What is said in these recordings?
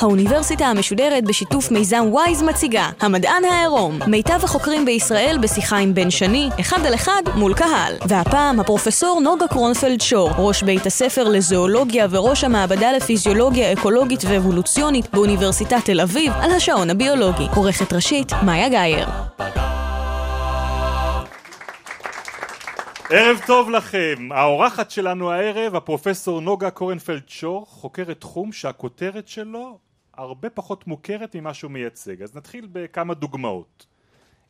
האוניברסיטה המשודרת בשיתוף מיזם וויז מציגה המדען העירום. מיטב החוקרים בישראל בשיחה עם בן שני, אחד על אחד מול קהל. והפעם הפרופסור נוגה קרונפלד שור ראש בית הספר לזואולוגיה וראש המעבדה לפיזיולוגיה אקולוגית ואבולוציונית באוניברסיטת תל אביב על השעון הביולוגי. עורכת ראשית מאיה גאייר ערב טוב לכם, האורחת שלנו הערב הפרופסור נוגה קורנפלד שור חוקרת תחום שהכותרת שלו הרבה פחות מוכרת ממה שהוא מייצג. אז נתחיל בכמה דוגמאות.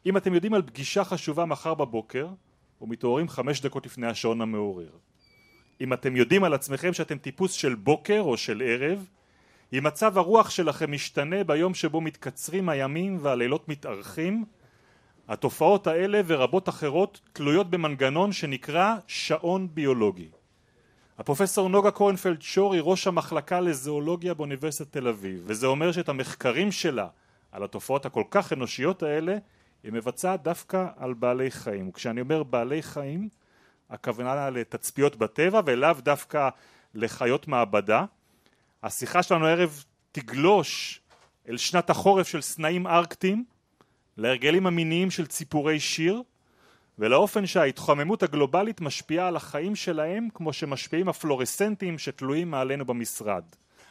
אם אתם יודעים על פגישה חשובה מחר בבוקר ומתעוררים חמש דקות לפני השעון המעורר. אם אתם יודעים על עצמכם שאתם טיפוס של בוקר או של ערב אם מצב הרוח שלכם משתנה ביום שבו מתקצרים הימים והלילות מתארכים התופעות האלה ורבות אחרות תלויות במנגנון שנקרא שעון ביולוגי. הפרופסור נוגה קורנפלד שור היא ראש המחלקה לזואולוגיה באוניברסיטת תל אביב וזה אומר שאת המחקרים שלה על התופעות הכל כך אנושיות האלה היא מבצעת דווקא על בעלי חיים וכשאני אומר בעלי חיים הכוונה לתצפיות בטבע ולאו דווקא לחיות מעבדה השיחה שלנו הערב תגלוש אל שנת החורף של סנאים ארקטיים להרגלים המיניים של ציפורי שיר ולאופן שההתחממות הגלובלית משפיעה על החיים שלהם כמו שמשפיעים הפלורסנטים שתלויים מעלינו במשרד.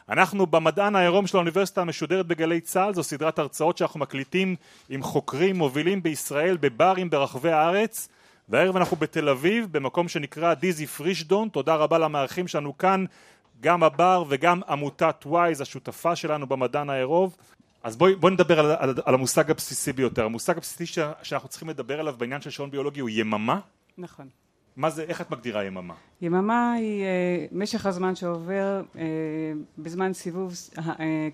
אנחנו במדען העירום של האוניברסיטה המשודרת בגלי צה"ל זו סדרת הרצאות שאנחנו מקליטים עם חוקרים מובילים בישראל בברים ברחבי הארץ והערב אנחנו בתל אביב במקום שנקרא דיזי פרישדון תודה רבה למארחים שלנו כאן גם הבר וגם עמותת וויז השותפה שלנו במדען העירוב אז בואי בוא נדבר על, על, על המושג הבסיסי ביותר. המושג הבסיסי ש, שאנחנו צריכים לדבר עליו בעניין של שעון ביולוגי הוא יממה. נכון. מה זה איך את מגדירה יממה? יממה היא uh, משך הזמן שעובר uh, בזמן סיבוב uh,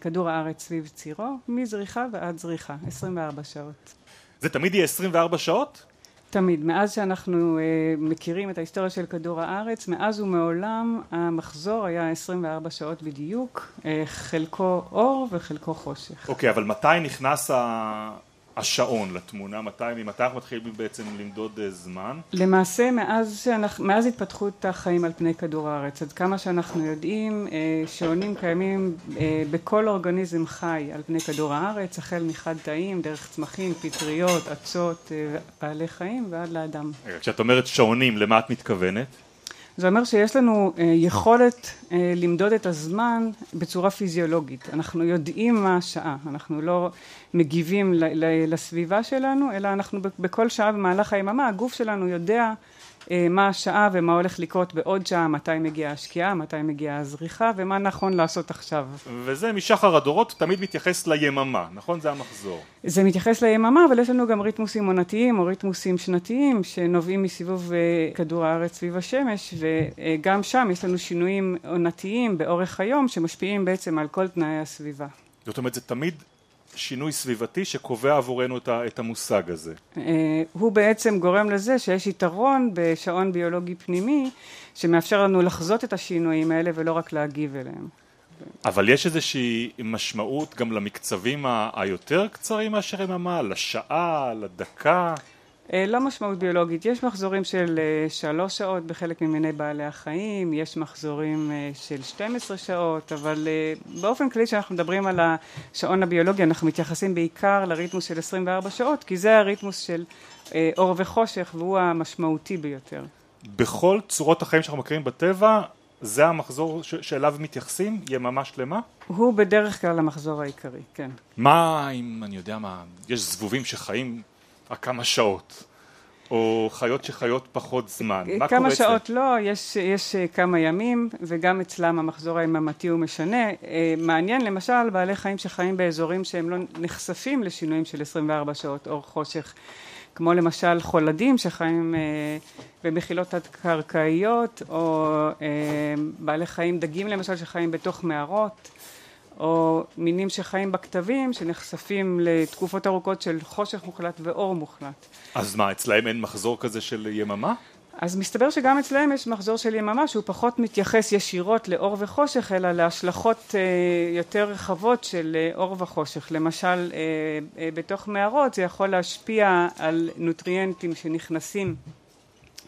כדור הארץ סביב צירו מזריחה ועד זריחה 24 שעות. זה תמיד יהיה 24 שעות? תמיד, מאז שאנחנו uh, מכירים את ההיסטוריה של כדור הארץ, מאז ומעולם המחזור היה 24 שעות בדיוק, uh, חלקו אור וחלקו חושך. אוקיי, okay, אבל מתי נכנס ה... השעון לתמונה, מתי, ממתי אנחנו מתחילים בעצם למדוד uh, זמן? למעשה מאז, שאנחנו, מאז התפתחות החיים על פני כדור הארץ, עד כמה שאנחנו יודעים, uh, שעונים קיימים uh, בכל אורגניזם חי על פני כדור הארץ, החל מחד תאים, דרך צמחים, פטריות, אצות, בעלי חיים ועד לאדם. כשאת אומרת שעונים, למה את מתכוונת? זה אומר שיש לנו אה, יכולת אה, למדוד את הזמן בצורה פיזיולוגית. אנחנו יודעים מה השעה. אנחנו לא מגיבים לסביבה שלנו אלא אנחנו בכל שעה במהלך היממה הגוף שלנו יודע מה השעה ומה הולך לקרות בעוד שעה, מתי מגיעה השקיעה, מתי מגיעה הזריחה ומה נכון לעשות עכשיו. וזה משחר הדורות תמיד מתייחס ליממה, נכון? זה המחזור. זה מתייחס ליממה אבל יש לנו גם ריתמוסים עונתיים או ריתמוסים שנתיים שנובעים מסיבוב אה, כדור הארץ סביב השמש וגם שם יש לנו שינויים עונתיים באורך היום שמשפיעים בעצם על כל תנאי הסביבה. זאת אומרת זה תמיד שינוי סביבתי שקובע עבורנו את המושג הזה. אה, הוא בעצם גורם לזה שיש יתרון בשעון ביולוגי פנימי שמאפשר לנו לחזות את השינויים האלה ולא רק להגיב אליהם. אבל יש איזושהי משמעות גם למקצבים היותר קצרים מאשר יממה, לשעה, לדקה? אה, לא משמעות ביולוגית, יש מחזורים של אה, שלוש שעות בחלק ממיני בעלי החיים, יש מחזורים אה, של 12 שעות, אבל באופן כללי כשאנחנו מדברים על השעון הביולוגי אנחנו מתייחסים בעיקר לריתמוס של 24 שעות, כי זה הריתמוס של אור וחושך והוא המשמעותי ביותר. בכל צורות החיים שאנחנו מכירים בטבע זה המחזור שאליו מתייחסים? יממה שלמה? הוא בדרך כלל המחזור העיקרי, כן. מה אם אני יודע מה, יש זבובים שחיים רק כמה שעות? או חיות שחיות פחות זמן, מה כמה שעות לא, יש, יש אה, כמה ימים וגם אצלם המחזור היממתי הוא משנה. אה, מעניין למשל בעלי חיים שחיים באזורים שהם לא נחשפים לשינויים של 24 שעות אור חושך כמו למשל חולדים שחיים אה, במחילות תת-קרקעיות או בעלי חיים דגים למשל שחיים בתוך מערות או מינים שחיים בכתבים שנחשפים לתקופות ארוכות של חושך מוחלט ואור מוחלט. אז מה אצלהם אין מחזור כזה של יממה? אז מסתבר שגם אצלהם יש מחזור של יממה שהוא פחות מתייחס ישירות לאור וחושך אלא להשלכות יותר רחבות של אור וחושך למשל בתוך מערות זה יכול להשפיע על נוטריאנטים שנכנסים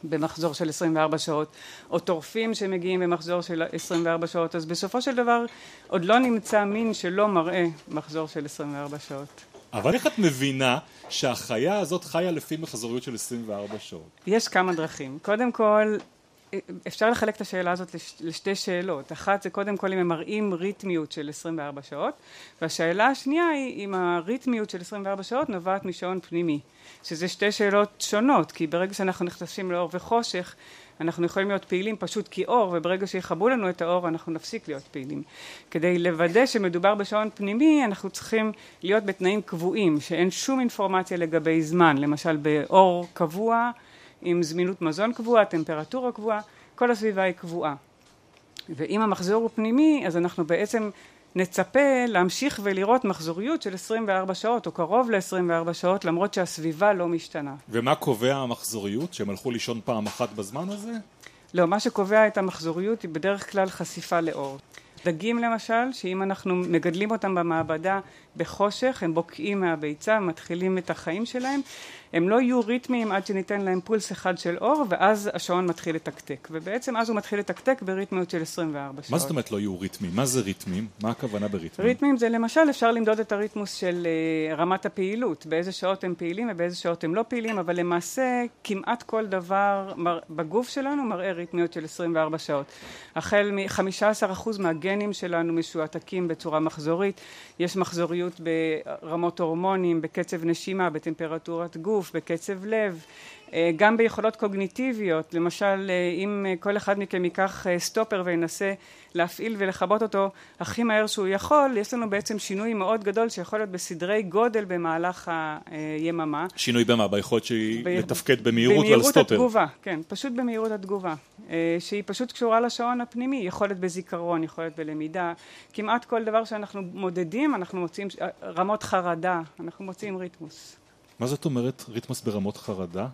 במחזור של 24 שעות או טורפים שמגיעים במחזור של 24 שעות אז בסופו של דבר עוד לא נמצא מין שלא מראה מחזור של 24 שעות אבל איך את מבינה שהחיה הזאת חיה לפי מחזוריות של 24 שעות? יש כמה דרכים. קודם כל, אפשר לחלק את השאלה הזאת לשתי שאלות. אחת זה קודם כל אם הם מראים ריתמיות של 24 שעות, והשאלה השנייה היא אם הריתמיות של 24 שעות נובעת משעון פנימי, שזה שתי שאלות שונות, כי ברגע שאנחנו נכנסים לאור וחושך אנחנו יכולים להיות פעילים פשוט כי אור וברגע שיכבו לנו את האור אנחנו נפסיק להיות פעילים. כדי לוודא שמדובר בשעון פנימי אנחנו צריכים להיות בתנאים קבועים שאין שום אינפורמציה לגבי זמן למשל באור קבוע עם זמינות מזון קבועה, טמפרטורה קבועה, כל הסביבה היא קבועה. ואם המחזור הוא פנימי אז אנחנו בעצם נצפה להמשיך ולראות מחזוריות של 24 שעות או קרוב ל-24 שעות למרות שהסביבה לא משתנה. ומה קובע המחזוריות? שהם הלכו לישון פעם אחת בזמן הזה? לא, מה שקובע את המחזוריות היא בדרך כלל חשיפה לאור. דגים למשל, שאם אנחנו מגדלים אותם במעבדה בחושך, הם בוקעים מהביצה, מתחילים את החיים שלהם, הם לא יהיו ריתמיים עד שניתן להם פולס אחד של אור, ואז השעון מתחיל לתקתק. ובעצם אז הוא מתחיל לתקתק בריתמיות של 24 שעות. מה זאת אומרת לא יהיו ריתמיים? מה זה ריתמים? מה הכוונה בריתמים? ריתמים זה למשל, אפשר למדוד את הריתמוס של uh, רמת הפעילות, באיזה שעות הם פעילים ובאיזה שעות הם לא פעילים, אבל למעשה כמעט כל דבר מר, בגוף שלנו מראה ריתמיות של 24 שעות. החל מ-15% מהגנים שלנו משועתקים בצורה מחזורית, יש מחזוריות ברמות הורמונים, בקצב נשימה, בטמפרטורת גוף, בקצב לב, גם ביכולות קוגניטיביות, למשל אם כל אחד מכם ייקח סטופר וינסה להפעיל ולכבות אותו הכי מהר שהוא יכול, יש לנו בעצם שינוי מאוד גדול שיכול להיות בסדרי גודל במהלך היממה. שינוי במה? ביכולת שהיא ב... לתפקד במהירות ועל במהירות סטופר? התגובה, כן, פשוט במהירות התגובה, שהיא פשוט קשורה לשעון הפנימי, יכולת בזיכרון, יכולת בלמידה, כמעט כל דבר שאנחנו מודדים אנחנו מוצאים רמות חרדה, אנחנו מוצאים ריתמוס. מה זאת אומרת ריתמוס ברמות חרדה?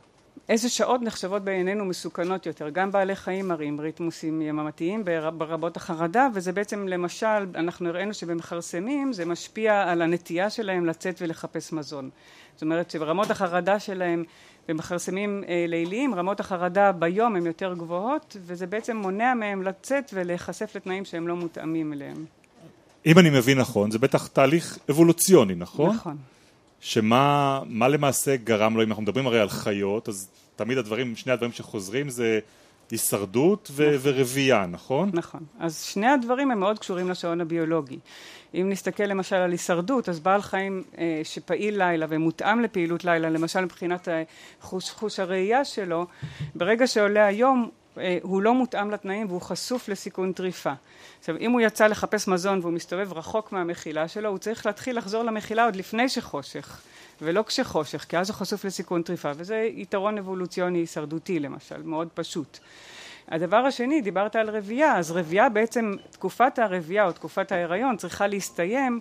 איזה שעות נחשבות בעינינו מסוכנות יותר, גם בעלי חיים מראים ריתמוסים יממתיים ברבות החרדה וזה בעצם למשל אנחנו הראינו שבמכרסמים זה משפיע על הנטייה שלהם לצאת ולחפש מזון זאת אומרת שברמות החרדה שלהם במכרסמים ליליים רמות החרדה ביום הן יותר גבוהות וזה בעצם מונע מהם לצאת ולהיחשף לתנאים שהם לא מותאמים אליהם. אם אני מבין נכון זה בטח תהליך אבולוציוני נכון? נכון שמה מה למעשה גרם לו, אם אנחנו מדברים הרי על חיות, אז תמיד הדברים, שני הדברים שחוזרים זה הישרדות ו- נכון. ורבייה, נכון? נכון. אז שני הדברים הם מאוד קשורים לשעון הביולוגי. אם נסתכל למשל על הישרדות, אז בעל חיים אה, שפעיל לילה ומותאם לפעילות לילה, למשל מבחינת חוש, חוש הראייה שלו, ברגע שעולה היום הוא לא מותאם לתנאים והוא חשוף לסיכון טריפה. עכשיו אם הוא יצא לחפש מזון והוא מסתובב רחוק מהמחילה שלו הוא צריך להתחיל לחזור למחילה עוד לפני שחושך ולא כשחושך כי אז הוא חשוף לסיכון טריפה וזה יתרון אבולוציוני הישרדותי למשל מאוד פשוט. הדבר השני דיברת על רבייה אז רבייה בעצם תקופת הרבייה או תקופת ההיריון צריכה להסתיים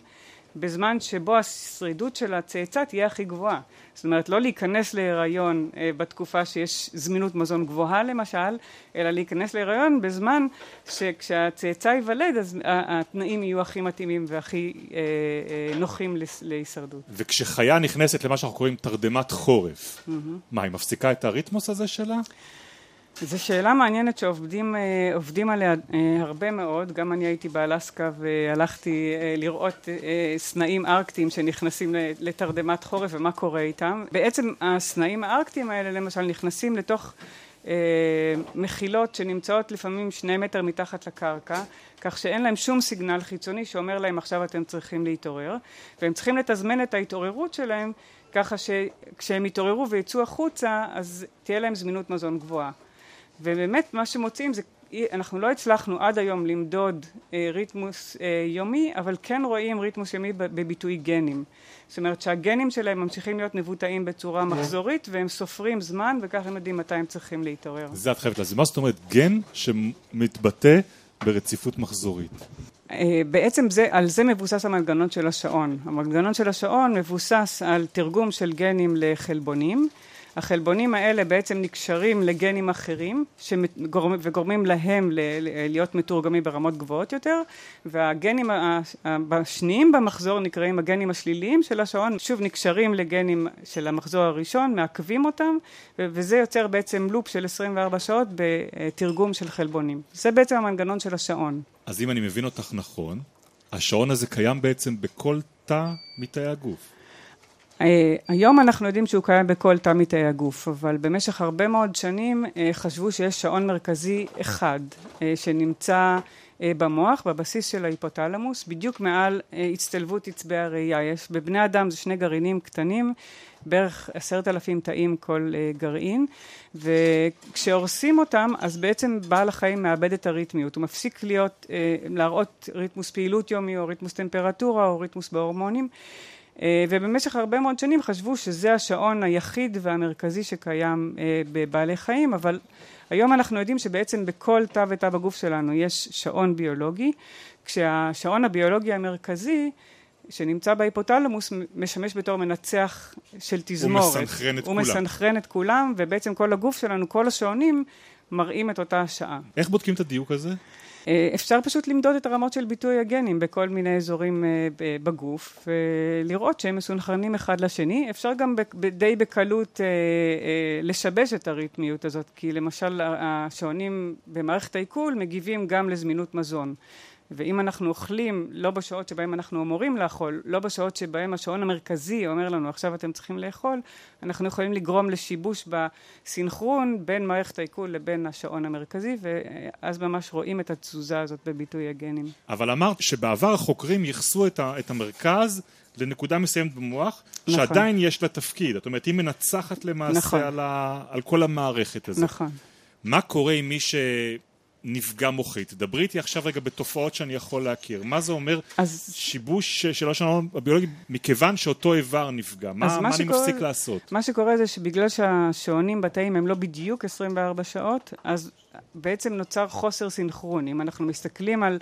בזמן שבו השרידות של הצאצא תהיה הכי גבוהה. זאת אומרת לא להיכנס להיריון בתקופה שיש זמינות מזון גבוהה למשל, אלא להיכנס להיריון בזמן שכשהצאצא ייוולד אז התנאים יהיו הכי מתאימים והכי נוחים להישרדות. וכשחיה נכנסת למה שאנחנו קוראים תרדמת חורף, mm-hmm. מה היא מפסיקה את הריתמוס הזה שלה? זו שאלה מעניינת שעובדים עליה הרבה מאוד, גם אני הייתי באלסקה והלכתי לראות סנאים ארקטיים שנכנסים לתרדמת חורף ומה קורה איתם. בעצם הסנאים הארקטיים האלה למשל נכנסים לתוך מחילות שנמצאות לפעמים שני מטר מתחת לקרקע, כך שאין להם שום סיגנל חיצוני שאומר להם עכשיו אתם צריכים להתעורר, והם צריכים לתזמן את ההתעוררות שלהם ככה שכשהם יתעוררו ויצאו החוצה אז תהיה להם זמינות מזון גבוהה. ובאמת מה שמוצאים זה אנחנו לא הצלחנו עד היום למדוד ריתמוס יומי אבל כן רואים ריתמוס יומי בביטוי גנים זאת אומרת שהגנים שלהם ממשיכים להיות מבוטאים בצורה מחזורית והם סופרים זמן וככה הם יודעים מתי הם צריכים להתעורר. זה את חייבת להסביר, מה זאת אומרת גן שמתבטא ברציפות מחזורית? בעצם זה, על זה מבוסס המנגנון של השעון, המנגנון של השעון מבוסס על תרגום של גנים לחלבונים החלבונים האלה בעצם נקשרים לגנים אחרים וגורמים להם להיות מתורגמים ברמות גבוהות יותר והגנים השניים במחזור נקראים הגנים השליליים של השעון. שוב נקשרים לגנים של המחזור הראשון מעכבים אותם וזה יוצר בעצם לופ של 24 שעות בתרגום של חלבונים. זה בעצם המנגנון של השעון. אז אם אני מבין אותך נכון השעון הזה קיים בעצם בכל תא מתאי הגוף היום אנחנו יודעים שהוא קיים בכל תא מתאי הגוף, אבל במשך הרבה מאוד שנים אה, חשבו שיש שעון מרכזי אחד אה, שנמצא במוח, בבסיס של ההיפותלמוס, בדיוק מעל הצטלבות עצבי הראייה. יש, בבני אדם זה שני גרעינים קטנים, בערך עשרת אלפים תאים כל גרעין, וכשהורסים אותם אז בעצם בעל החיים מאבד את הריתמיות, הוא מפסיק להיות, להראות ריתמוס פעילות יומי או ריתמוס טמפרטורה או ריתמוס בהורמונים אה, ובמשך הרבה מאוד שנים חשבו שזה השעון היחיד והמרכזי שקיים אה, בבעלי חיים, אבל היום אנחנו יודעים שבעצם בכל תא ותא בגוף שלנו יש שעון ביולוגי, כשהשעון הביולוגי המרכזי שנמצא בהיפותלמוס משמש בתור מנצח של תזמורת. הוא מסנכרן את הוא כולם. הוא מסנכרן את כולם, ובעצם כל הגוף שלנו, כל השעונים, מראים את אותה השעה. איך בודקים את הדיוק הזה? אה, אפשר פשוט למדוד את הרמות של ביטוי הגנים בכל מיני אזורים אה, בגוף ולראות שהם מסונכרנים אחד לשני. אפשר גם די בקלות אה, לשבש את הריתמיות הזאת, כי למשל השעונים במערכת העיכול מגיבים גם לזמינות מזון. ואם אנחנו אוכלים לא בשעות שבהם אנחנו אמורים לאכול, לא בשעות שבהם השעון המרכזי אומר לנו עכשיו אתם צריכים לאכול, אנחנו יכולים לגרום לשיבוש בסינכרון בין מערכת העיכול לבין השעון המרכזי, ואז ממש רואים את התזוזה הזאת בביטוי הגנים. אבל אמרת שבעבר החוקרים ייחסו את, את המרכז לנקודה מסוימת במוח, נכון. שעדיין יש לה תפקיד. זאת אומרת, היא מנצחת למעשה נכון. על, ה, על כל המערכת הזאת. נכון. מה קורה עם מי ש... נפגע מוחית. דברי איתי עכשיו רגע בתופעות שאני יכול להכיר. מה זה אומר אז... שיבוש של השעון הביולוגי מכיוון שאותו איבר נפגע? מה, מה, מה שקורה, אני מפסיק לעשות? מה שקורה זה שבגלל שהשעונים בתאים הם לא בדיוק 24 שעות, אז בעצם נוצר חוסר סינכרון. אם אנחנו מסתכלים על,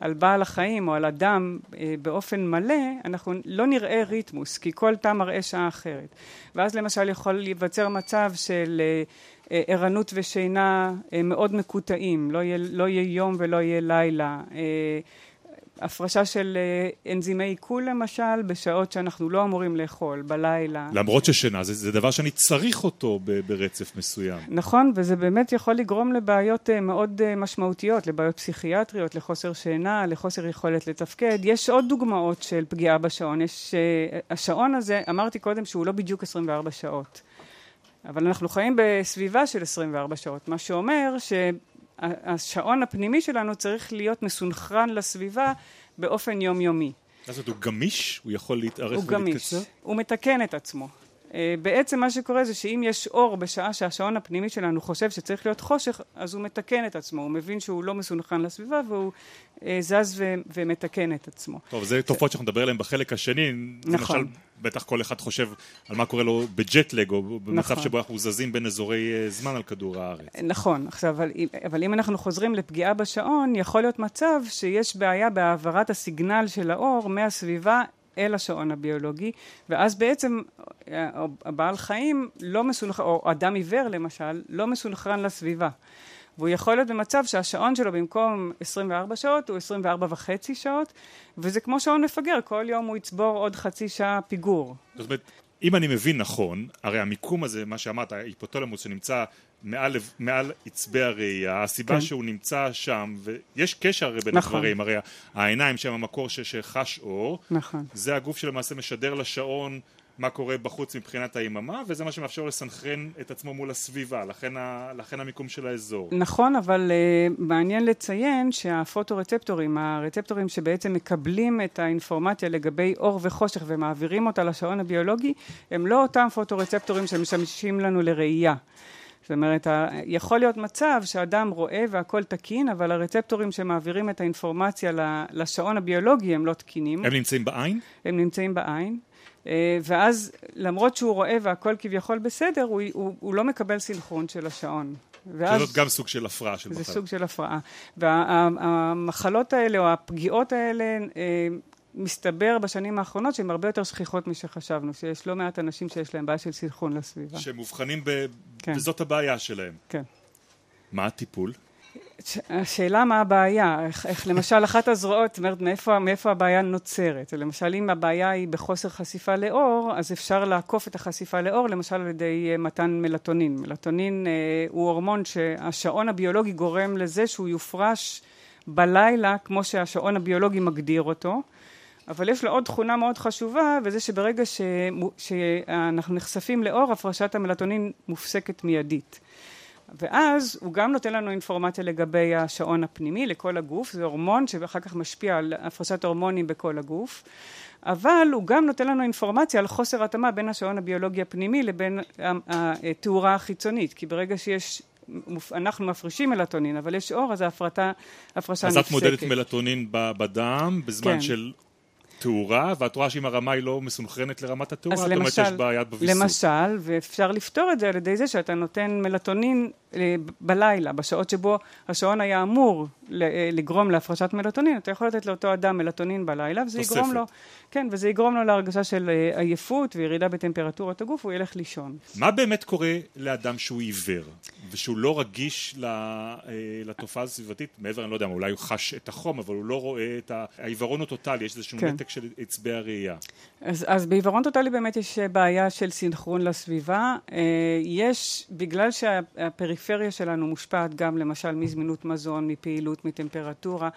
על בעל החיים או על אדם אה, באופן מלא, אנחנו לא נראה ריתמוס, כי כל תא מראה שעה אחרת. ואז למשל יכול להיווצר מצב של... אה, ערנות ושינה אה, מאוד מקוטעים, לא יהיה, לא יהיה יום ולא יהיה לילה. אה, הפרשה של אנזימי עיכול למשל, בשעות שאנחנו לא אמורים לאכול, בלילה. למרות ששינה זה, זה דבר שאני צריך אותו ברצף מסוים. נכון, וזה באמת יכול לגרום לבעיות מאוד משמעותיות, לבעיות פסיכיאטריות, לחוסר שינה, לחוסר יכולת לתפקד. יש עוד דוגמאות של פגיעה בשעון. יש, השעון הזה, אמרתי קודם שהוא לא בדיוק 24 שעות. אבל אנחנו חיים בסביבה של 24 שעות, מה שאומר שהשעון הפנימי שלנו צריך להיות מסונכרן לסביבה באופן יומיומי. זאת הוא גמיש? הוא יכול להתארך ולהתקצר? הוא גמיש, הוא מתקן את עצמו. אה, בעצם מה שקורה זה שאם יש אור בשעה שהשעון הפנימי שלנו חושב שצריך להיות חושך, אז הוא מתקן את עצמו, הוא מבין שהוא לא מסונכרן לסביבה והוא אה, זז ו- ומתקן את עצמו. טוב, זה תופעות שאנחנו נדבר עליהן בחלק השני. נכון. למשל, בטח כל אחד חושב על מה קורה לו בג'טלג, או במצב נכון. שבו אנחנו זזים בין אזורי אה, זמן על כדור הארץ. נכון, עכשיו, אבל, אבל אם אנחנו חוזרים לפגיעה בשעון, יכול להיות מצב שיש בעיה בהעברת הסיגנל של האור מהסביבה אל השעון הביולוגי, ואז בעצם אה, הבעל חיים לא מסונכרן, או אדם עיוור למשל, לא מסונכרן לסביבה. והוא יכול להיות במצב שהשעון שלו במקום 24 שעות הוא 24 וחצי שעות, וזה כמו שעון מפגר, כל יום הוא יצבור עוד חצי שעה פיגור. זאת אומרת, אם אני מבין נכון, הרי המיקום הזה, מה שאמרת, ההיפותולמוס שנמצא מעל, מעל עצבי הראייה, הסיבה כן. שהוא נמצא שם, ויש קשר הרי בין נכון. הדברים, הרי העיניים שהם המקור שחש אור, נכון. זה הגוף שלמעשה משדר לשעון מה קורה בחוץ מבחינת היממה, וזה מה שמאפשר לסנכרן את עצמו מול הסביבה, לכן, ה, לכן המיקום של האזור. נכון, אבל uh, מעניין לציין שהפוטורצפטורים, הרצפטורים שבעצם מקבלים את האינפורמציה לגבי אור וחושך ומעבירים אותה לשעון הביולוגי, הם לא אותם פוטורצפטורים שמשמשים לנו לראייה. זאת אומרת, יכול להיות מצב שאדם רואה והכל תקין, אבל הרצפטורים שמעבירים את האינפורמציה לשעון הביולוגי הם לא תקינים. הם נמצאים בעין? הם נמצאים בעין. אה, ואז למרות שהוא רואה והכל כביכול בסדר, הוא, הוא, הוא לא מקבל סינכרון של השעון. ואז... זאת גם סוג של הפרעה של מחלה. זה סוג של הפרעה. והמחלות האלה או הפגיעות האלה אה, מסתבר בשנים האחרונות שהן הרבה יותר שכיחות משחשבנו, שיש לא מעט אנשים שיש להם בעיה של סנכרון לסביבה. שמאובחנים ב... כן. וזאת הבעיה שלהם. כן. מה הטיפול? השאלה מה הבעיה, איך, איך למשל אחת הזרועות, זאת אומרת מאיפה, מאיפה הבעיה נוצרת, למשל אם הבעיה היא בחוסר חשיפה לאור, אז אפשר לעקוף את החשיפה לאור למשל על ידי אה, מתן מלטונין. מלטונין אה, הוא הורמון שהשעון הביולוגי גורם לזה שהוא יופרש בלילה כמו שהשעון הביולוגי מגדיר אותו, אבל יש לו עוד תכונה מאוד חשובה וזה שברגע ש, שאנחנו נחשפים לאור הפרשת המלטונין מופסקת מיידית. ואז הוא גם נותן לנו אינפורמציה לגבי השעון הפנימי לכל הגוף, זה הורמון שאחר כך משפיע על הפרשת הורמונים בכל הגוף, אבל הוא גם נותן לנו אינפורמציה על חוסר התאמה בין השעון הביולוגי הפנימי לבין התאורה החיצונית, כי ברגע שיש אנחנו מפרישים מלטונין, אבל יש אור, אז ההפרטה, ההפרשה נפסקת. אז את מודדת מלטונין בדם בזמן כן. של תאורה, ואת רואה שאם הרמה היא לא מסונכרנת לרמת התאורה, זאת אומרת שיש בעיה בוויסות. למשל, ואפשר לפתור את זה על ידי זה שאתה נותן מלטונין בלילה, בשעות שבו השעון היה אמור אה, לגרום להפרשת מלטונין, אתה יכול לתת לאותו אדם מלטונין בלילה, וזה תוספת. יגרום לו, כן, וזה יגרום לו להרגשה של אה, עייפות וירידה בטמפרטורת הגוף, הוא ילך לישון. מה באמת קורה לאדם שהוא עיוור, ושהוא לא רגיש לתופעה הסביבתית, מעבר, אני לא יודע, אולי הוא חש את החום, אבל הוא לא רואה את העיוורון הטוטלי, יש איזשהו כן. נתק של עצבי הראייה. אז, אז בעיוורון טוטלי באמת יש בעיה של סינכרון לסביבה. יש, בגלל שהפריפריה שלנו מושפעת גם למשל מזמינות מזון, מפעילות, מטמפרטורה,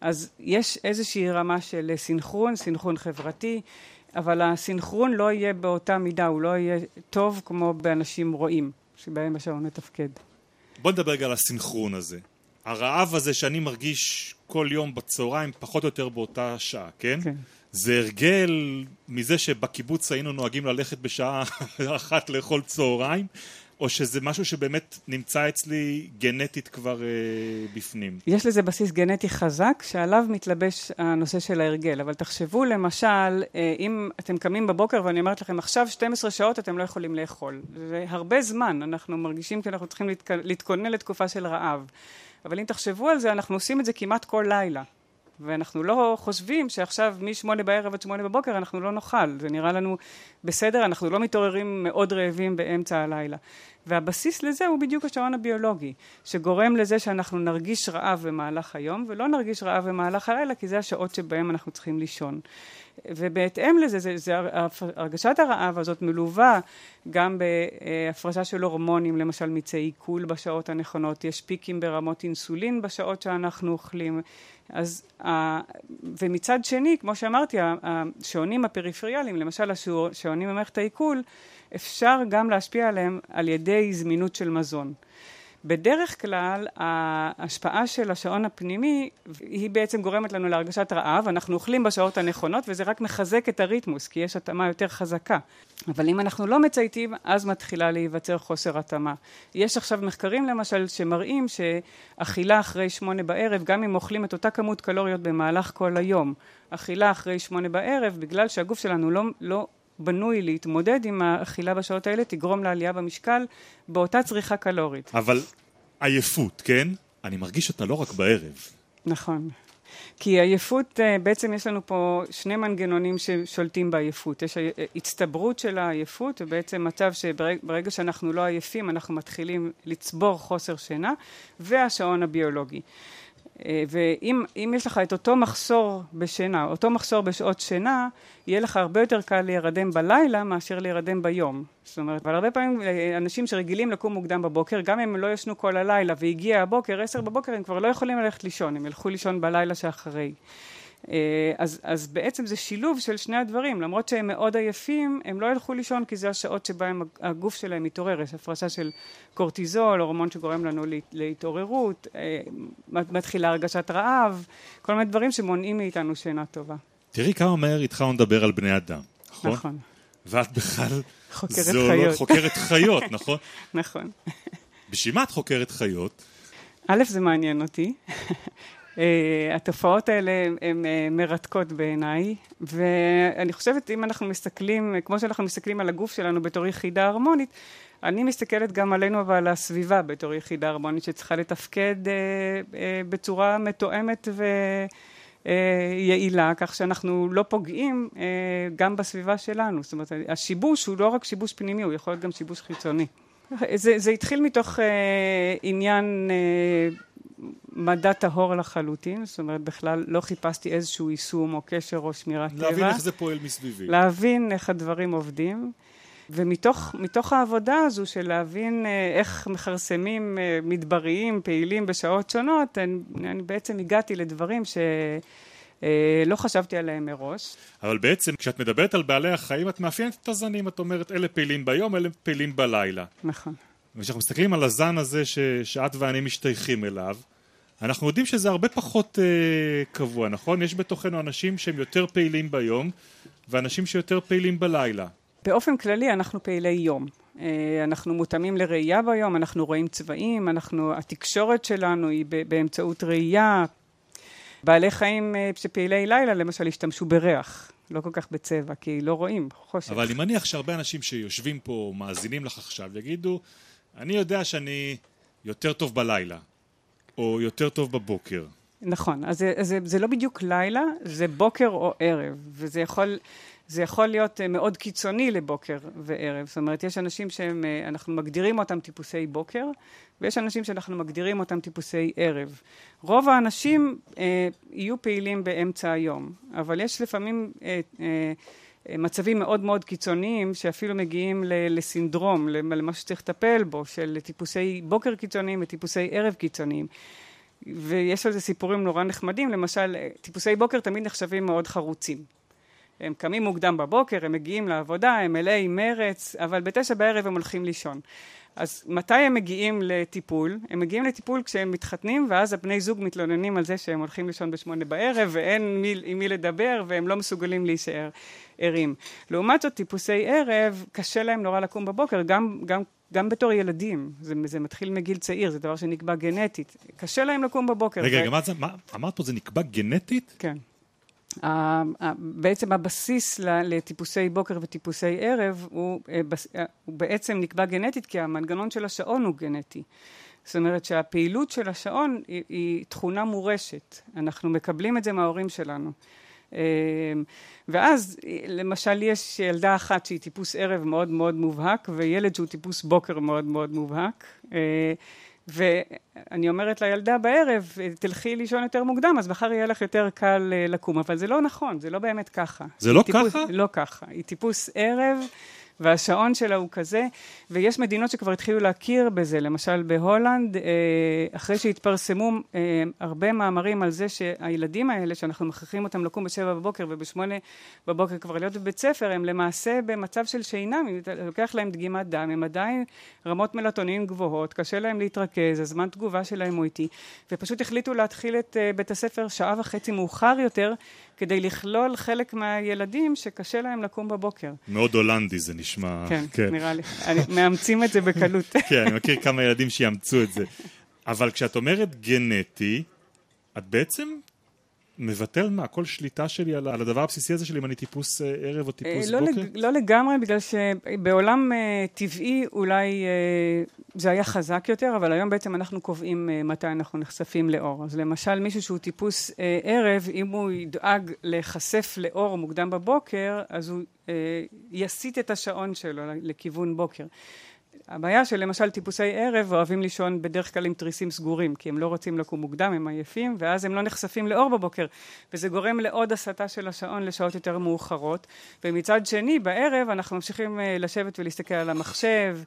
אז יש איזושהי רמה של סינכרון, סינכרון חברתי, אבל הסינכרון לא יהיה באותה מידה, הוא לא יהיה טוב כמו באנשים רואים, שבהם השעון מתפקד. בוא נדבר רגע על הסינכרון הזה. הרעב הזה שאני מרגיש כל יום בצהריים, פחות או יותר באותה שעה, כן? כן. זה הרגל מזה שבקיבוץ היינו נוהגים ללכת בשעה אחת לאכול צהריים, או שזה משהו שבאמת נמצא אצלי גנטית כבר אה, בפנים? יש לזה בסיס גנטי חזק, שעליו מתלבש הנושא של ההרגל. אבל תחשבו למשל, אה, אם אתם קמים בבוקר ואני אומרת לכם, עכשיו 12 שעות אתם לא יכולים לאכול. זה הרבה זמן, אנחנו מרגישים כי אנחנו צריכים להתכ... להתכונן לתקופה של רעב. אבל אם תחשבו על זה, אנחנו עושים את זה כמעט כל לילה. ואנחנו לא חושבים שעכשיו משמונה בערב עד שמונה בבוקר אנחנו לא נאכל, זה נראה לנו בסדר, אנחנו לא מתעוררים מאוד רעבים באמצע הלילה. והבסיס לזה הוא בדיוק השעון הביולוגי, שגורם לזה שאנחנו נרגיש רעב במהלך היום ולא נרגיש רעב במהלך הלילה, כי זה השעות שבהם אנחנו צריכים לישון. ובהתאם לזה, זה, זה, הרגשת הרעב הזאת מלווה גם בהפרשה של הורמונים, למשל מיצי עיכול בשעות הנכונות, יש פיקים ברמות אינסולין בשעות שאנחנו אוכלים, אז, ומצד שני, כמו שאמרתי, השעונים הפריפריאליים, למשל השעונים במערכת העיכול, אפשר גם להשפיע עליהם על ידי זמינות של מזון. בדרך כלל ההשפעה של השעון הפנימי היא בעצם גורמת לנו להרגשת רעב, אנחנו אוכלים בשעות הנכונות וזה רק מחזק את הריתמוס כי יש התאמה יותר חזקה. אבל אם אנחנו לא מצייתים אז מתחילה להיווצר חוסר התאמה. יש עכשיו מחקרים למשל שמראים שאכילה אחרי שמונה בערב גם אם אוכלים את אותה כמות קלוריות במהלך כל היום, אכילה אחרי שמונה בערב בגלל שהגוף שלנו לא, לא בנוי להתמודד עם האכילה בשעות האלה תגרום לעלייה במשקל באותה צריכה קלורית. אבל עייפות, כן? אני מרגיש שאתה לא רק בערב. נכון. כי עייפות, אה, בעצם יש לנו פה שני מנגנונים ששולטים בעייפות. יש הצטברות של העייפות, ובעצם מצב שברגע שאנחנו לא עייפים, אנחנו מתחילים לצבור חוסר שינה, והשעון הביולוגי. אה, ואם יש לך את אותו מחסור בשינה, אותו מחסור בשעות שינה, יהיה לך הרבה יותר קל להירדם בלילה מאשר להירדם ביום. זאת אומרת, אבל הרבה פעמים אה, אנשים שרגילים לקום מוקדם בבוקר, גם אם הם לא ישנו כל הלילה והגיע הבוקר, עשר בבוקר, הם כבר לא יכולים ללכת לישון, הם ילכו לישון בלילה שאחרי. אה, אז, אז בעצם זה שילוב של שני הדברים, למרות שהם מאוד עייפים, הם לא ילכו לישון כי זה השעות שבהם הגוף שלהם מתעורר, יש הפרשה של קורטיזול, הורמון שגורם לנו להתעוררות, אה, מתחילה הרגשת רעב, כל מיני דברים שמונעים מאיתנו שינה טובה. תראי כמה מהר התחלנו לדבר על בני אדם, נכון? נכון. ואת בכלל חוקרת חיות. חוקרת חיות, נכון? נכון. בשביל מה את חוקרת חיות? א', זה מעניין אותי. אה, התופעות האלה הן אה, מרתקות בעיניי, ואני חושבת אם אנחנו מסתכלים, כמו שאנחנו מסתכלים על הגוף שלנו בתור יחידה הרמונית, אני מסתכלת גם עלינו ועל הסביבה בתור יחידה הרמונית שצריכה לתפקד אה, בצורה מתואמת ו... יעילה, כך שאנחנו לא פוגעים גם בסביבה שלנו. זאת אומרת, השיבוש הוא לא רק שיבוש פנימי, הוא יכול להיות גם שיבוש חיצוני. זה, זה התחיל מתוך עניין מדע טהור לחלוטין, זאת אומרת בכלל לא חיפשתי איזשהו יישום או קשר או שמירת טבע. להבין איך זה פועל מסביבי. להבין איך הדברים עובדים. ומתוך העבודה הזו של להבין אה, איך מכרסמים אה, מדבריים פעילים בשעות שונות, אני, אני בעצם הגעתי לדברים ש... אה, לא חשבתי עליהם מראש. אבל בעצם כשאת מדברת על בעלי החיים את מאפיינת את הזנים, את אומרת אלה פעילים ביום, אלה פעילים בלילה. נכון. וכשאנחנו מסתכלים על הזן הזה ש, שאת ואני משתייכים אליו, אנחנו יודעים שזה הרבה פחות אה, קבוע, נכון? יש בתוכנו אנשים שהם יותר פעילים ביום ואנשים שיותר פעילים בלילה. באופן כללי אנחנו פעילי יום. אה, אנחנו מותאמים לראייה ביום, אנחנו רואים צבעים, אנחנו, התקשורת שלנו היא באמצעות ראייה. בעלי חיים אה, שפעילי לילה למשל השתמשו בריח, לא כל כך בצבע, כי לא רואים, חושך. אבל אני מניח שהרבה אנשים שיושבים פה, מאזינים לך עכשיו, יגידו, אני יודע שאני יותר טוב בלילה, או יותר טוב בבוקר. נכון, אז זה, זה, זה לא בדיוק לילה, זה בוקר או ערב, וזה יכול, זה יכול להיות אה, מאוד קיצוני לבוקר וערב. זאת אומרת, יש אנשים שאנחנו אה, מגדירים אותם טיפוסי בוקר, ויש אנשים שאנחנו מגדירים אותם טיפוסי ערב. רוב האנשים אה, יהיו פעילים באמצע היום, אבל יש לפעמים אה, אה, מצבים מאוד מאוד קיצוניים שאפילו מגיעים לסינדרום, למה שצריך לטפל בו, של טיפוסי בוקר קיצוניים וטיפוסי ערב קיצוניים. ויש על זה סיפורים נורא נחמדים, למשל טיפוסי בוקר תמיד נחשבים מאוד חרוצים. הם קמים מוקדם בבוקר, הם מגיעים לעבודה, הם מלאי מרץ, אבל בתשע בערב הם הולכים לישון. אז מתי הם מגיעים לטיפול? הם מגיעים לטיפול כשהם מתחתנים ואז הבני זוג מתלוננים על זה שהם הולכים לישון בשמונה בערב ואין מי, עם מי לדבר והם לא מסוגלים להישאר ערים. לעומת זאת טיפוסי ערב קשה להם נורא לקום בבוקר גם, גם, גם בתור ילדים, זה, זה מתחיל מגיל צעיר, זה דבר שנקבע גנטית, קשה להם לקום בבוקר. רגע, ו... רגע, מה, אמרת פה זה נקבע גנטית? כן. בעצם הבסיס לטיפוסי בוקר וטיפוסי ערב הוא, אה, אה, הוא בעצם נקבע גנטית כי המנגנון של השעון הוא גנטי. זאת אומרת שהפעילות של השעון היא, היא תכונה מורשת, אנחנו מקבלים את זה מההורים שלנו. אה, ואז למשל יש ילדה אחת שהיא טיפוס ערב מאוד מאוד מובהק וילד שהוא טיפוס בוקר מאוד מאוד מובהק. ואני אומרת לילדה בערב, תלכי לישון יותר מוקדם, אז מחר יהיה לך יותר קל אה, לקום. אבל זה לא נכון, זה לא באמת ככה. זה לא טיפוס, ככה? לא ככה. היא טיפוס ערב. והשעון שלה הוא כזה, ויש מדינות שכבר התחילו להכיר בזה, למשל בהולנד, אה, אחרי שהתפרסמו אה, הרבה מאמרים על זה שהילדים האלה, שאנחנו מכריחים אותם לקום בשבע בבוקר ובשמונה בבוקר כבר להיות בבית ספר, הם למעשה במצב של שינה, לוקח להם דגימת דם, הם עדיין רמות מלטונין גבוהות, קשה להם להתרכז, הזמן תגובה שלהם הוא איטי, ופשוט החליטו להתחיל את אה, בית הספר שעה וחצי מאוחר יותר, כדי לכלול חלק מהילדים שקשה להם לקום בבוקר. מאוד הולנדי זה נשמע. כן, כן. נראה לי. אני, מאמצים את זה בקלות. כן, אני מכיר כמה ילדים שיאמצו את זה. אבל כשאת אומרת גנטי, את בעצם מבטל מה, כל שליטה שלי על, על הדבר הבסיסי הזה שלי אם אני טיפוס אה, ערב או טיפוס לא בוקר? לג, לא לגמרי, בגלל שבעולם uh, טבעי אולי uh, זה היה חזק יותר, אבל היום בעצם אנחנו קובעים uh, מתי אנחנו נחשפים לאור. אז למשל מישהו שהוא טיפוס uh, ערב, אם הוא ידאג להיחשף לאור מוקדם בבוקר, אז הוא uh, יסיט את השעון שלו לכיוון בוקר. הבעיה שלמשל טיפוסי ערב אוהבים לישון בדרך כלל עם תריסים סגורים, כי הם לא רוצים לקום מוקדם, הם עייפים, ואז הם לא נחשפים לאור בבוקר, וזה גורם לעוד הסטה של השעון לשעות יותר מאוחרות. ומצד שני, בערב אנחנו ממשיכים אה, לשבת ולהסתכל על המחשב,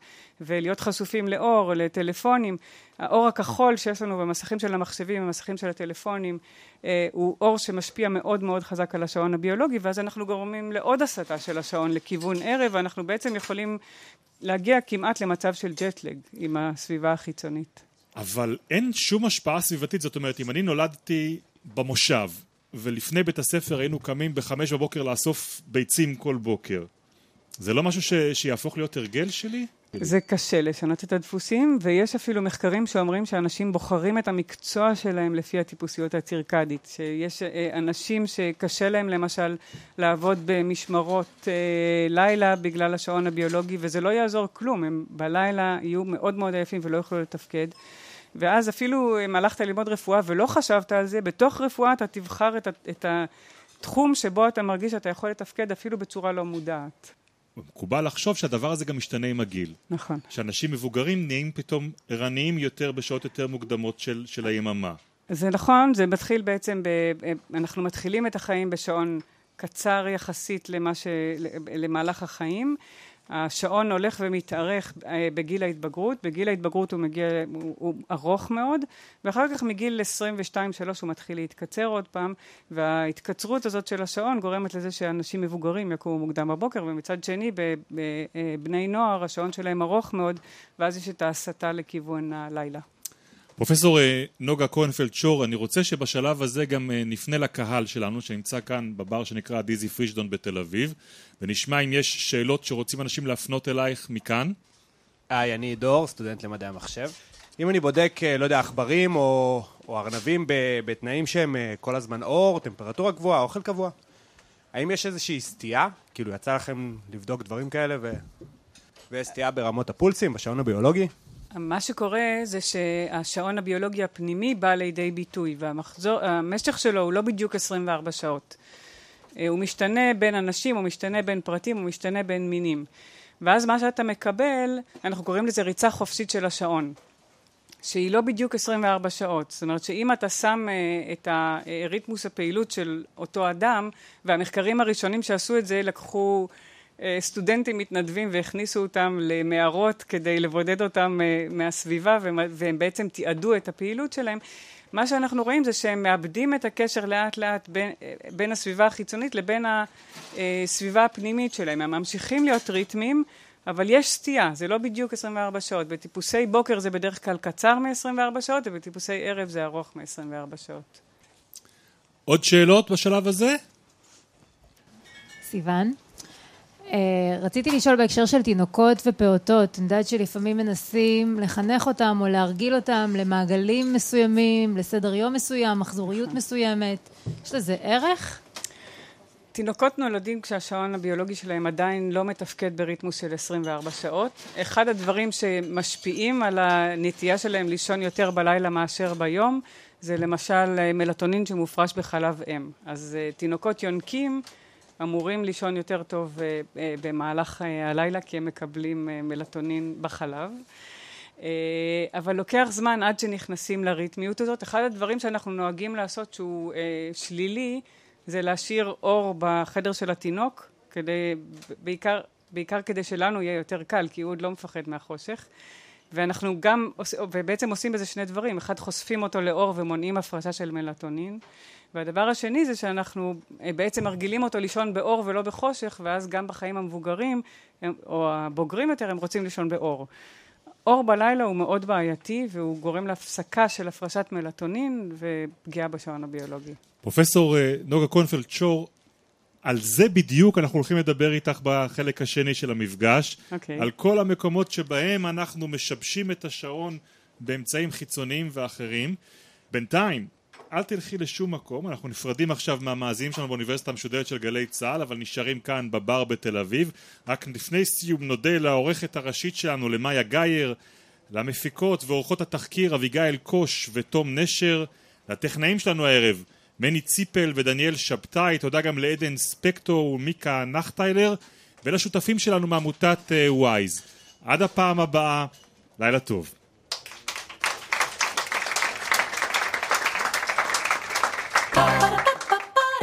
ולהיות חשופים לאור, לטלפונים. האור הכחול שיש לנו במסכים של המחשבים, במסכים של הטלפונים, אה, הוא אור שמשפיע מאוד מאוד חזק על השעון הביולוגי, ואז אנחנו גורמים לעוד הסטה של השעון לכיוון ערב, ואנחנו בעצם יכולים להגיע כמעט למצב של ג'טלג עם הסביבה החיצונית. אבל אין שום השפעה סביבתית, זאת אומרת, אם אני נולדתי במושב, ולפני בית הספר היינו קמים בחמש בבוקר לאסוף ביצים כל בוקר, זה לא משהו ש... שיהפוך להיות הרגל שלי? זה קשה לשנות את הדפוסים, ויש אפילו מחקרים שאומרים שאנשים בוחרים את המקצוע שלהם לפי הטיפוסיות הצירקדית. שיש אה, אנשים שקשה להם למשל לעבוד במשמרות אה, לילה בגלל השעון הביולוגי, וזה לא יעזור כלום, הם בלילה יהיו מאוד מאוד עייפים ולא יוכלו לתפקד. ואז אפילו אם הלכת ללמוד רפואה ולא חשבת על זה, בתוך רפואה אתה תבחר את, את התחום שבו אתה מרגיש שאתה יכול לתפקד אפילו בצורה לא מודעת. מקובל לחשוב שהדבר הזה גם משתנה עם הגיל. נכון. שאנשים מבוגרים נהיים פתאום ערניים יותר בשעות יותר מוקדמות של, של היממה. זה נכון, זה מתחיל בעצם, ב, אנחנו מתחילים את החיים בשעון קצר יחסית למה ש, למהלך החיים. השעון הולך ומתארך אה, בגיל ההתבגרות, בגיל ההתבגרות הוא מגיע, הוא, הוא ארוך מאוד, ואחר כך מגיל 22-3 הוא מתחיל להתקצר עוד פעם, וההתקצרות הזאת של השעון גורמת לזה שאנשים מבוגרים יקומו מוקדם בבוקר, ומצד שני בבני נוער השעון שלהם ארוך מאוד, ואז יש את ההסתה לכיוון הלילה. פרופסור אה, נוגה כהנפלד שור, אני רוצה שבשלב הזה גם אה, נפנה לקהל שלנו שנמצא כאן בבר שנקרא דיזי פרישדון בתל אביב ונשמע אם יש שאלות שרוצים אנשים להפנות אלייך מכאן. היי, אני דור, סטודנט למדעי המחשב. אם אני בודק, אה, לא יודע, עכברים או, או ארנבים בתנאים שהם כל הזמן אור, טמפרטורה גבוהה, אוכל קבוע, האם יש איזושהי סטייה? כאילו, יצא לכם לבדוק דברים כאלה ו... ויש סטייה ברמות הפולסים, בשעון הביולוגי? מה שקורה זה שהשעון הביולוגי הפנימי בא לידי ביטוי והמשך שלו הוא לא בדיוק 24 שעות. אה, הוא משתנה בין אנשים, הוא משתנה בין פרטים, הוא משתנה בין מינים. ואז מה שאתה מקבל, אנחנו קוראים לזה ריצה חופשית של השעון. שהיא לא בדיוק 24 שעות. זאת אומרת שאם אתה שם uh, את הריתמוס הפעילות של אותו אדם, והמחקרים הראשונים שעשו את זה לקחו אה, סטודנטים מתנדבים והכניסו אותם למערות כדי לבודד אותם אה, מהסביבה והם בעצם תיעדו את הפעילות שלהם. מה שאנחנו רואים זה שהם מאבדים את הקשר לאט לאט בין, אה, בין הסביבה החיצונית לבין הסביבה הפנימית שלהם. הם ממשיכים להיות ריתמים, אבל יש סטייה, זה לא בדיוק 24 שעות. בטיפוסי בוקר זה בדרך כלל קצר מ-24 שעות, ובטיפוסי ערב זה ארוך מ-24 שעות. עוד שאלות בשלב הזה? סיוון? Uh, רציתי לשאול בהקשר של תינוקות ופעוטות, אני יודעת שלפעמים מנסים לחנך אותם או להרגיל אותם למעגלים מסוימים, לסדר יום מסוים, מחזוריות מסוימת, יש לזה ערך? תינוקות נולדים כשהשעון הביולוגי שלהם עדיין לא מתפקד בריתמוס של 24 שעות. אחד הדברים שמשפיעים על הנטייה שלהם לישון יותר בלילה מאשר ביום זה למשל מלטונין שמופרש בחלב אם. אז uh, תינוקות יונקים אמורים לישון יותר טוב אה, אה, במהלך אה, הלילה כי הם מקבלים מלטונין בחלב. אבל לוקח זמן עד שנכנסים לריתמיות הזאת. אחד הדברים שאנחנו נוהגים לעשות שהוא שלילי זה להשאיר אור בחדר של התינוק, כדי, בעיקר, בעיקר כדי שלנו יהיה יותר קל, כי הוא עוד לא מפחד מהחושך. ואנחנו גם, ובעצם עושים בזה שני דברים, אחד חושפים אותו לאור ומונעים הפרשה של מלטונין, והדבר השני זה שאנחנו אה, בעצם מרגילים אותו לישון באור ולא בחושך, ואז גם בחיים המבוגרים, או הבוגרים יותר, הם רוצים לישון באור. אור בלילה הוא מאוד בעייתי, והוא גורם להפסקה של הפרשת מלטונין ופגיעה בשעון הביולוגי. פרופסור אה, נוגה קונפלד שור, על זה בדיוק אנחנו הולכים לדבר איתך בחלק השני של המפגש. Okay. אוקיי. על כל המקומות שבהם אנחנו משבשים את השעון באמצעים חיצוניים ואחרים. בינתיים, אל תלכי לשום מקום, אנחנו נפרדים עכשיו מהמאזינים שלנו באוניברסיטה המשודרת של גלי צה"ל, אבל נשארים כאן בבר בתל אביב. רק לפני סיום נודה לעורכת הראשית שלנו, למאיה גאייר, למפיקות ועורכות התחקיר אביגיל קוש ותום נשר, לטכנאים שלנו הערב, מני ציפל ודניאל שבתאי, תודה גם לעדן ספקטור ומיקה נחטיילר, ולשותפים שלנו מעמותת וויז. עד הפעם הבאה, לילה טוב.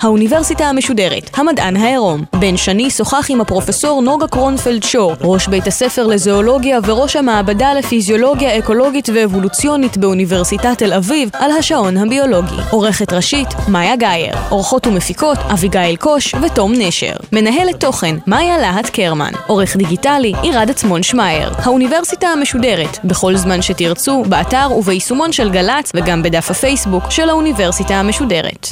האוניברסיטה המשודרת, המדען העירום. בן שני שוחח עם הפרופסור נוגה קרונפלד שור, ראש בית הספר לזואולוגיה וראש המעבדה לפיזיולוגיה אקולוגית ואבולוציונית באוניברסיטת תל אביב, על השעון הביולוגי. עורכת ראשית, מאיה גאייר. עורכות ומפיקות, אביגיל קוש ותום נשר. מנהלת תוכן, מאיה להט קרמן. עורך דיגיטלי, עירד עצמון שמייר. האוניברסיטה המשודרת, בכל זמן שתרצו, באתר וביישומון של גל"צ וגם בדף הפייסבוק של האוניברסיטה המשודרת.